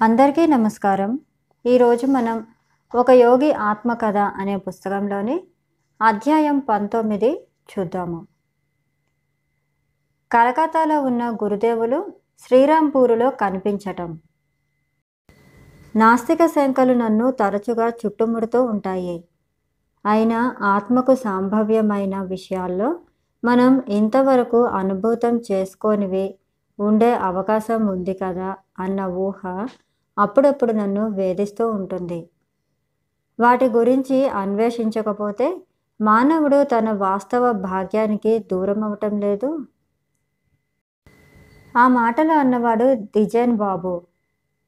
అందరికీ నమస్కారం. ఈరోజు మనం ఒక యోగి ఆత్మకథ అనే పుస్తకంలోని అధ్యాయం పంతొమ్మిది చూద్దాము. కలకత్తాలో ఉన్న గురుదేవులు శ్రీరాంపూరులో కనిపించటం. నాస్తిక శంకలు నన్ను తరచుగా చుట్టుముడుతూ ఉంటాయి. అయినా ఆత్మకు సంభవ్యమైన విషయాల్లో మనం ఇంతవరకు అనుభూతం చేసుకోనివి ఉండే అవకాశం ఉంది కదా అన్న ఊహ అప్పుడప్పుడు నన్ను వేధిస్తూ ఉంటుంది. వాటి గురించి అన్వేషించకపోతే మానవుడు తన వాస్తవ భాగ్యానికి దూరం అవటం లేదు. ఆ మాటలు అన్నవాడు దిజేన్ బాబు.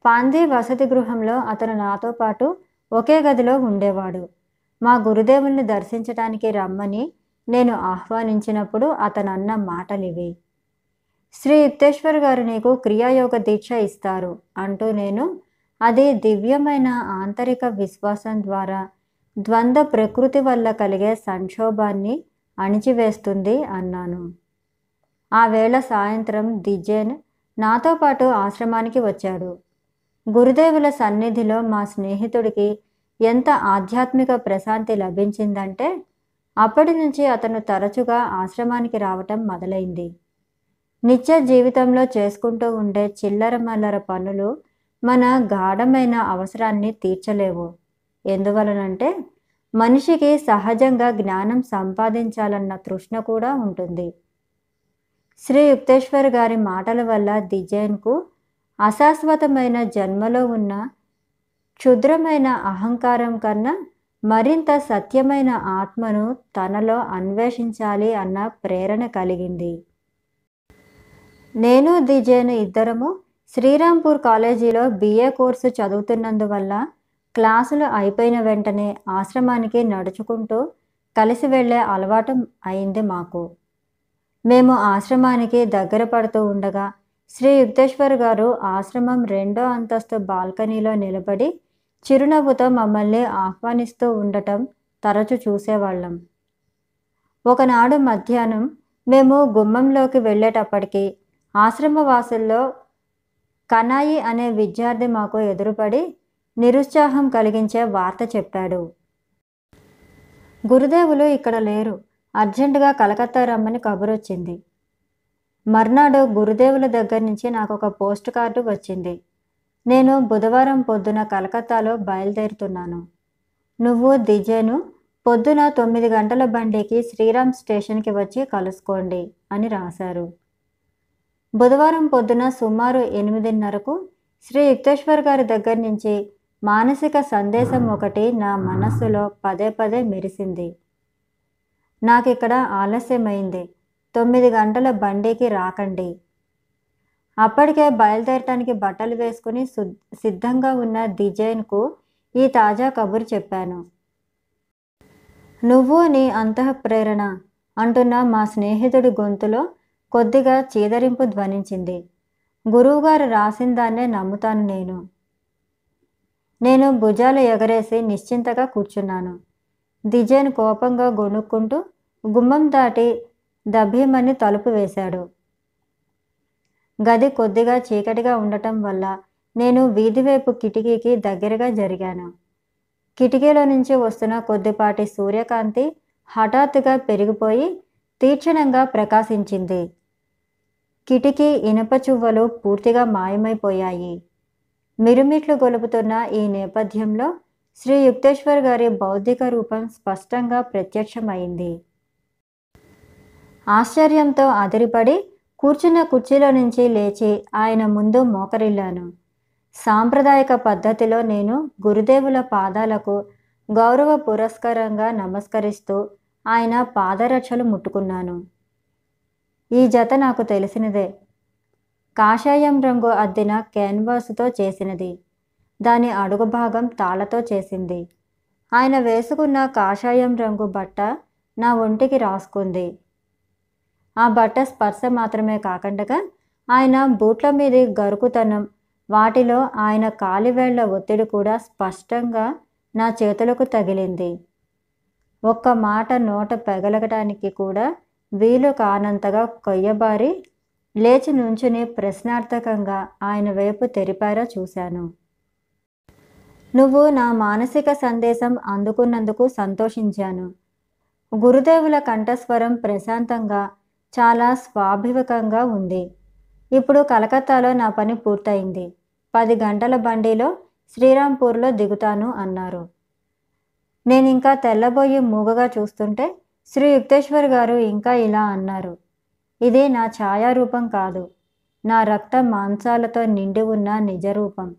పాందీ వసతి గృహంలో అతను నాతో పాటు ఒకే గదిలో ఉండేవాడు. మా గురుదేవుల్ని దర్శించడానికి రమ్మని నేను ఆహ్వానించినప్పుడు అతనన్న మాటలివి. శ్రీ యుక్తేశ్వర్ గారు నీకు క్రియాయోగ దీక్ష ఇస్తారు అంటూ నేను అది దివ్యమైన ఆంతరిక విశ్వాసం ద్వారా ద్వంద్వ ప్రకృతి వల్ల కలిగే సంక్షోభాన్ని అణిచివేస్తుంది అన్నాను. ఆ వేళ సాయంత్రం దిజేన్ నాతో పాటు ఆశ్రమానికి వచ్చాడు. గురుదేవుల సన్నిధిలో మా స్నేహితుడికి ఎంత ఆధ్యాత్మిక ప్రశాంతి లభించిందంటే అప్పటి నుంచి అతను తరచుగా ఆశ్రమానికి రావటం మొదలైంది. నిత్య జీవితంలో చేసుకుంటూ ఉండే చిల్లర మల్లర పనులు మన గాఢమైన అవసరాన్ని తీర్చలేవు. ఎందువలనంటే మనిషికి సహజంగా జ్ఞానం సంపాదించాలన్న తృష్ణ కూడా ఉంటుంది. శ్రీ యుక్తేశ్వర్ గారి మాటల వల్ల దిజైన్కు అశాశ్వతమైన జన్మలో ఉన్న క్షుద్రమైన అహంకారం కన్నా మరింత సత్యమైన ఆత్మను తనలో అన్వేషించాలి అన్న ప్రేరణ కలిగింది. నేను దిజేను ఇద్దరము శ్రీరాంపూర్ కాలేజీలో బిఏ కోర్సు చదువుతున్నందువల్ల క్లాసులు అయిపోయిన వెంటనే ఆశ్రమానికి నడుచుకుంటూ కలిసి వెళ్ళే అలవాటు అయింది మాకు. మేము ఆశ్రమానికి దగ్గర పడుతూ ఉండగా శ్రీ యుక్తేశ్వర్ గారు ఆశ్రమం రెండో అంతస్తు బాల్కనీలో నిలబడి చిరునవ్వుతో మమ్మల్ని ఆహ్వానిస్తూ ఉండటం తరచు చూసేవాళ్ళం. ఒకనాడు మధ్యాహ్నం మేము గుమ్మంలోకి వెళ్ళేటప్పటికి ఆశ్రమవాసుల్లో కనాయి అనే విద్యార్థి మాకు ఎదురుపడి నిరుత్సాహం కలిగించే వార్త చెప్పాడు. గురుదేవులు ఇక్కడ లేరు. అర్జెంటుగా కలకత్తా రమ్మని కబురొచ్చింది. మర్నాడు గురుదేవుల దగ్గర నుంచి నాకు ఒక పోస్ట్ కార్డు వచ్చింది. నేను బుధవారం పొద్దున కలకత్తాలో బయలుదేరుతున్నాను. నువ్వు దిజేను పొద్దున తొమ్మిది గంటల బండికి శ్రీరామ్ స్టేషన్కి వచ్చి కలుసుకోండి అని రాశారు. బుధవారం పొద్దున సుమారు ఎనిమిదిన్నరకు శ్రీ యుక్తేశ్వర్ గారి దగ్గర నుంచి మానసిక సందేశం ఒకటి నా మనస్సులో పదే పదే మెరిసింది. నాకు ఇక్కడ ఆలస్యమైంది. తొమ్మిది గంటల బండికి రాకండి. అప్పటికే బయలుదేరటానికి బట్టలు వేసుకుని సిద్ధంగా ఉన్న దిజైన్కు ఈ తాజా కబురు చెప్పాను. నువ్వు నీ అంతఃప్రేరణ అంటున్న మా స్నేహితుడి గొంతులో కొద్దిగా చీదరింపు ధ్వనించింది. గురువుగారు రాసిన దాన్నే నమ్ముతాను నేను. నేను భుజాలు ఎగరేసి నిశ్చింతగా కూర్చున్నాను. దిజైన్ కోపంగా గొనుక్కుంటూ గుమ్మం దాటి దభీమని తలుపు వేశాడు. గది కొద్దిగా చీకటిగా ఉండటం వల్ల నేను వీధివైపు కిటికీకి దగ్గరగా జరిగాను. కిటికీలో నుంచి వస్తున్న కొద్దిపాటి సూర్యకాంతి హఠాత్తుగా పెరిగిపోయి తీక్షణంగా ప్రకాశించింది. కిటికీ ఇనపచువ్వలు పూర్తిగా మాయమైపోయాయి. మిరుమిట్లు గొలుపుతున్న ఈ నేపథ్యంలో శ్రీ యుక్తేశ్వర్ గారి బౌద్ధిక రూపం స్పష్టంగా ప్రత్యక్షమైంది. ఆశ్చర్యంతో అదిరిపడి కూర్చున్న కుర్చీలో నుంచి లేచి ఆయన ముందు మోకరిల్లాను. సాంప్రదాయక పద్ధతిలో నేను గురుదేవుల పాదాలకు గౌరవ పురస్కారంగా నమస్కరిస్తూ ఆయన పాదరక్షలు ముట్టుకున్నాను. ఈ జత నాకు తెలిసినదే. కాషాయం రంగు అద్దిన క్యాన్వాస్తో చేసినది. దాని అడుగు భాగం తాళతో చేసింది. ఆయన వేసుకున్న కాషాయం రంగు బట్ట నా ఒంటికి రాసుకుంది. ఆ బట్ట స్పర్శ మాత్రమే కాకుండా ఆయన బూట్ల మీది గరుకుతనం వాటిలో ఆయన కాలివేళ్ళ ఒత్తిడి కూడా స్పష్టంగా నా చేతులకు తగిలింది. ఒక్క మాట నోట పెగలగటానికి కూడా వీలు కానంతగా కొయ్యబారి లేచి నుంచుని ప్రశ్నార్థకంగా ఆయన వైపు తెరిపారా చూశాను. నువ్వు నా మానసిక సందేశం అందుకున్నందుకు సంతోషించాను. గురుదేవుల కంఠస్వరం ప్రశాంతంగా చాలా స్వాభావికంగా ఉంది. ఇప్పుడు కలకత్తాలో నా పని పూర్తయింది. పది గంటల బండిలో శ్రీరాంపూర్లో దిగుతాను అన్నారు. నేను ఇంకా తెల్లబోయి మూగగా చూస్తుంటే శ్రీ యుక్తేశ్వర్ గారు ఇంకా ఇలా అన్నారు. ఇది నా ఛాయారూపం కాదు. నా రక్త మాంసాలతో నిండి ఉన్న నిజరూపం.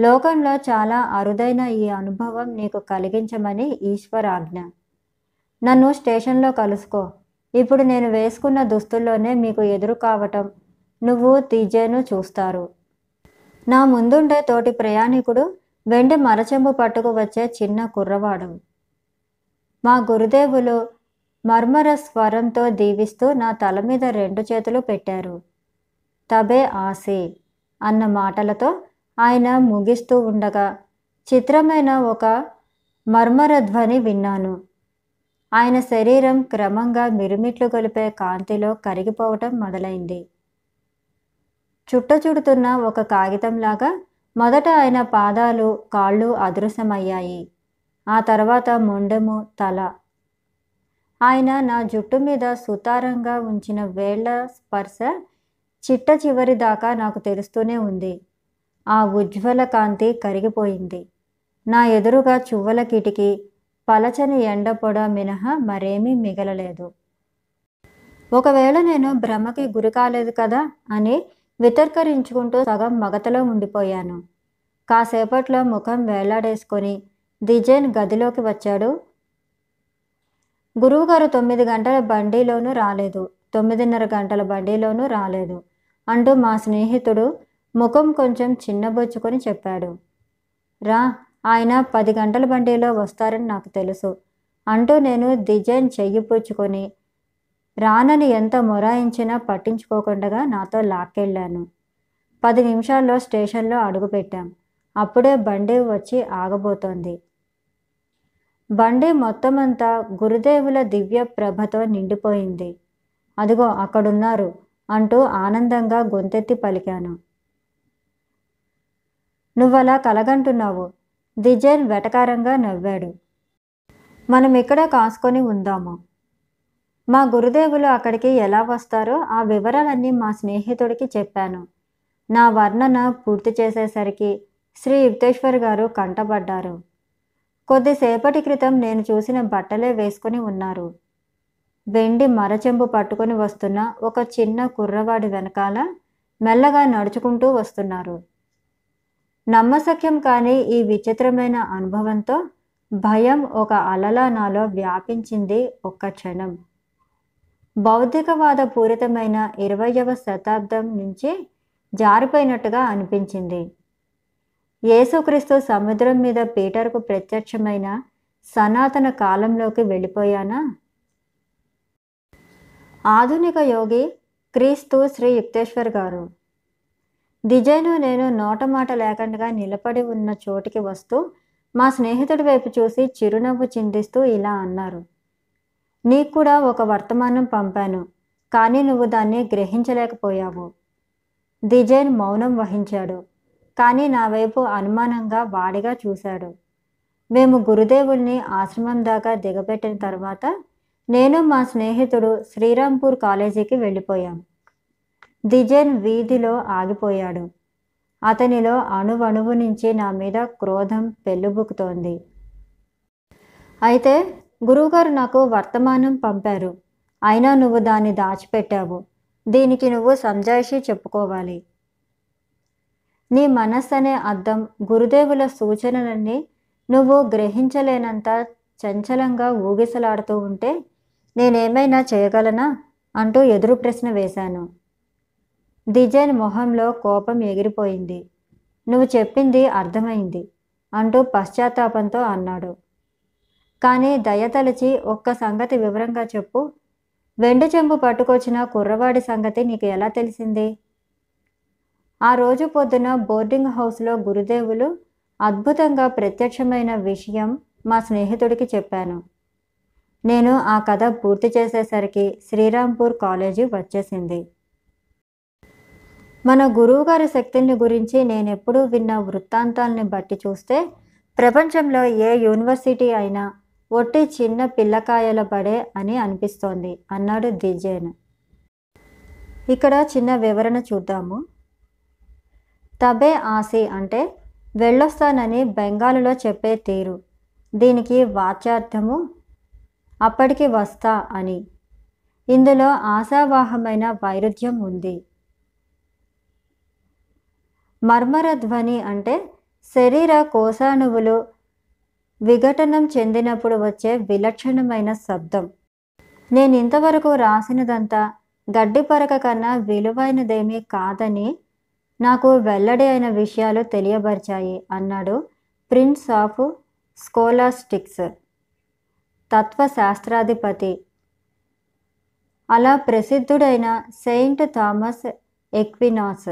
లోకంలో చాలా అరుదైన ఈ అనుభవం నీకు కలిగించమని ఈశ్వరాజ్ఞ. నన్ను స్టేషన్లో కలుసుకో. ఇప్పుడు నేను వేసుకున్న దుస్తుల్లోనే మీకు ఎదురు కావటం నువ్వు తీజేను చూస్తారు. నా ముందుండే తోటి ప్రయాణికుడు వెండి మరచెంబు పట్టుకు వచ్చే చిన్న కుర్రవాడు. మా గురుదేవులు మర్మర స్వరంతో దీవిస్తూ నా తల మీద రెండు చేతులు పెట్టారు. తబే ఆసి అన్న మాటలతో ఆయన ముగిస్తూ ఉండగా చిత్రమైన ఒక మర్మర ధ్వని విన్నాను. ఆయన శరీరం క్రమంగా మిరుమిట్లు గొలిపే కాంతిలో కరిగిపోవటం మొదలైంది. చుట్టచుడుతున్న ఒక కాగితంలాగా మొదట ఆయన పాదాలు కాళ్ళు అదృశ్యమయ్యాయి. ఆ తర్వాత మొండెము తల. ఆయన నా జుట్టు మీద సుతారంగా ఉంచిన వేళ్ళ స్పర్శ చిట్ట చివరి దాకా నాకు తెలుస్తూనే ఉంది. ఆ ఉజ్వల కాంతి కరిగిపోయింది. నా ఎదురుగా చువ్వల కిటికీ పలచని ఎండ పొడ మినహా మరేమీ మిగలలేదు. ఒకవేళ నేను భ్రమకి గురి కాలేదు కదా అని వితర్కరించుకుంటూ సగం మగతలో ఉండిపోయాను. కాసేపట్లో ముఖం వేలాడేసుకొని దిజైన్ గదిలోకి వచ్చాడు. గురువుగారు తొమ్మిది గంటల బండిలోనూ రాలేదు. తొమ్మిదిన్నర గంటల బండిలోనూ రాలేదు. అంటూ మా స్నేహితుడు ముఖం కొంచెం చిన్నబొచ్చుకొని చెప్పాడు. రా ఆయన పది గంటల బండిలో వస్తారని నాకు తెలుసు. అంటూ నేను డిజైన్ చెయ్యి పుచ్చుకొని రానని ఎంత మొరాయించినా పట్టించుకోకుండా నాతో లాక్కెళ్ళాను. పది నిమిషాల్లో స్టేషన్లో అడుగుపెట్టాం. అప్పుడే బండి వచ్చి ఆగబోతోంది. బండి మొత్తమంతా గురుదేవుల దివ్య ప్రభతో నిండిపోయింది. అదిగో అక్కడున్నారు అంటూ ఆనందంగా గొంతెత్తి పలికాను. నువ్వలా కలగంటున్నావు? దిజైన్ వెటకారంగా నవ్వాడు. మనం ఇక్కడ కాసుకొని ఉందాము. మా గురుదేవులు అక్కడికి ఎలా వస్తారో ఆ వివరాలన్నీ మా స్నేహితుడికి చెప్పాను. నా వర్ణన పూర్తి చేసేసరికి శ్రీ యుక్తేశ్వర్ గారు కంటపడ్డారు. కొద్దిసేపటి క్రితం నేను చూసిన బట్టలే వేసుకొని ఉన్నారు. వెండి మరచెంబు పట్టుకొని వస్తున్న ఒక చిన్న కుర్రవాడి వెనకాల మెల్లగా నడుచుకుంటూ వస్తున్నారు. నమ్మశక్యం కాని ఈ విచిత్రమైన అనుభవంతో భయం ఒక అలలా నాలో వ్యాపించింది ఒక్క క్షణం. భౌతికవాద పూరితమైన ఇరవయవ శతాబ్దం నుంచి జారిపోయినట్టుగా అనిపించింది. యేసుక్రీస్తు సముద్రం మీద పీటర్కు ప్రత్యక్షమైన సనాతన కాలంలోకి వెళ్ళిపోయానా? ఆధునిక యోగి క్రీస్తు శ్రీ యుక్తేశ్వర్ గారు దిజైను నేను నోట మాట లేకుండా నిలబడి ఉన్న చోటికి వస్తూ మా స్నేహితుడి వైపు చూసి చిరునవ్వు చిందిస్తూ ఇలా అన్నారు నీకు కూడా ఒక వర్తమానం పంపాను కానీ నువ్వు దాన్ని గ్రహించలేకపోయావు. దిజైన్ మౌనం వహించాడు. కానీ నా వైపు అనుమానంగా వాడిగా చూశాడు. మేము గురుదేవుల్ని ఆశ్రమం దాకా దిగబెట్టిన తర్వాత నేను మా స్నేహితుడు శ్రీరాంపూర్ కాలేజీకి వెళ్ళిపోయాం. దిజన్ వీధిలో ఆగిపోయాడు. అతనిలో అణువణువు నుంచి నా మీద క్రోధం పెళ్ళుబుకుతోంది. అయితే గురువుగారు నాకు వర్తమానం పంపారు. అయినా నువ్వు దాన్ని దాచిపెట్టావు. దీనికి నువ్వు సంజాయిషి చెప్పుకోవాలి. నీ మనస్సు అనే అర్థం గురుదేవుల సూచనలన్నీ నువ్వు గ్రహించలేనంత చంచలంగా ఊగిసలాడుతూ ఉంటే నేనేమైనా చేయగలనా? అంటూ ఎదురు ప్రశ్న వేశాను. డిజైన్ మొహంలో కోపం ఎగిరిపోయింది. నువ్వు చెప్పింది అర్థమైంది అంటూ పశ్చాత్తాపంతో అన్నాడు. కానీ దయతలచి ఒక్క సంగతి వివరంగా చెప్పు. వెండు చెంబు పట్టుకొచ్చిన కుర్రవాడి సంగతి నీకు ఎలా తెలిసింది? ఆ రోజు పొద్దున బోర్డింగ్ హౌస్లో గురుదేవులు అద్భుతంగా ప్రత్యక్షమైన విషయం మా స్నేహితుడికి చెప్పాను. నేను ఆ కథ పూర్తి చేసేసరికి శ్రీరాంపూర్ కాలేజీ వచ్చేసింది. మన గురువుగారి శక్తుల్ని గురించి నేనెప్పుడూ విన్న వృత్తాంతాల్ని బట్టి చూస్తే ప్రపంచంలో ఏ యూనివర్సిటీ అయినా ఒట్టి చిన్న పిల్లకాయల బడే అని అనిపిస్తోంది అన్నాడు దిజేన్ ఇక్కడ చిన్న వివరణ చూద్దాము. తబే ఆసి అంటే వెళ్ళొస్తానని బెంగాలులో చెప్పే తీరు. దీనికి వాచ్యార్థము అప్పటికి వస్తా అని. ఇందులో ఆశావాహమైన వైరుధ్యం ఉంది. మర్మర ధ్వని అంటే శరీర కోశాణువులు విఘటనం చెందినప్పుడు వచ్చే విలక్షణమైన శబ్దం. నేను ఇంతవరకు రాసినదంతా గడ్డిపరక కన్నా విలువైనదేమీ కాదని నాకు వెల్లడి అయిన విషయాలు తెలియబరిచాయి అన్నాడు ప్రిన్స్ ఆఫ్ స్కోలాస్టిక్స్ తత్వశాస్త్రాధిపతి. అలా ప్రసిద్ధుడైన సెయింట్ థామస్ ఎక్వినాస్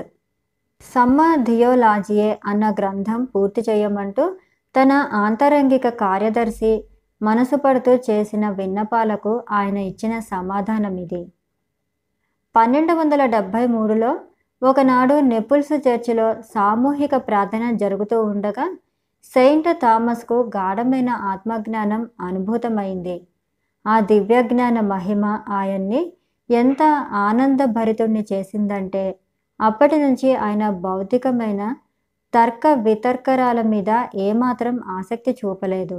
సమ్మ థియోలాజియే అన్న గ్రంథం పూర్తి చేయమంటూ తన ఆంతరంగిక కార్యదర్శి మనసు పడుతూ చేసిన విన్నపాలకు ఆయన ఇచ్చిన సమాధానం ఇది పన్నెండు వందల డెబ్భై మూడులో ఒకనాడు నెపుల్స్ చర్చిలో సామూహిక ప్రార్థన జరుగుతూ ఉండగా సెయింట్ థామస్కు గాఢమైన ఆత్మజ్ఞానం అనుభూతమైంది. ఆ దివ్యజ్ఞాన మహిమ ఆయన్ని ఎంత ఆనందభరితుణ్ణి చేసిందంటే అప్పటి నుంచి ఆయన భౌతికమైన తర్క వితర్కరాల మీద ఏమాత్రం ఆసక్తి చూపలేదు.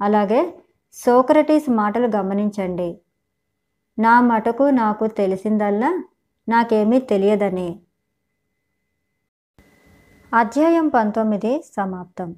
అలాగే సోక్రటీస్ మాటలు గమనించండి. నా మటుకు నాకు తెలిసిందల్లా నాకేమీ తెలియదని. అధ్యాయం పంతొమ్మిది సమాప్తం.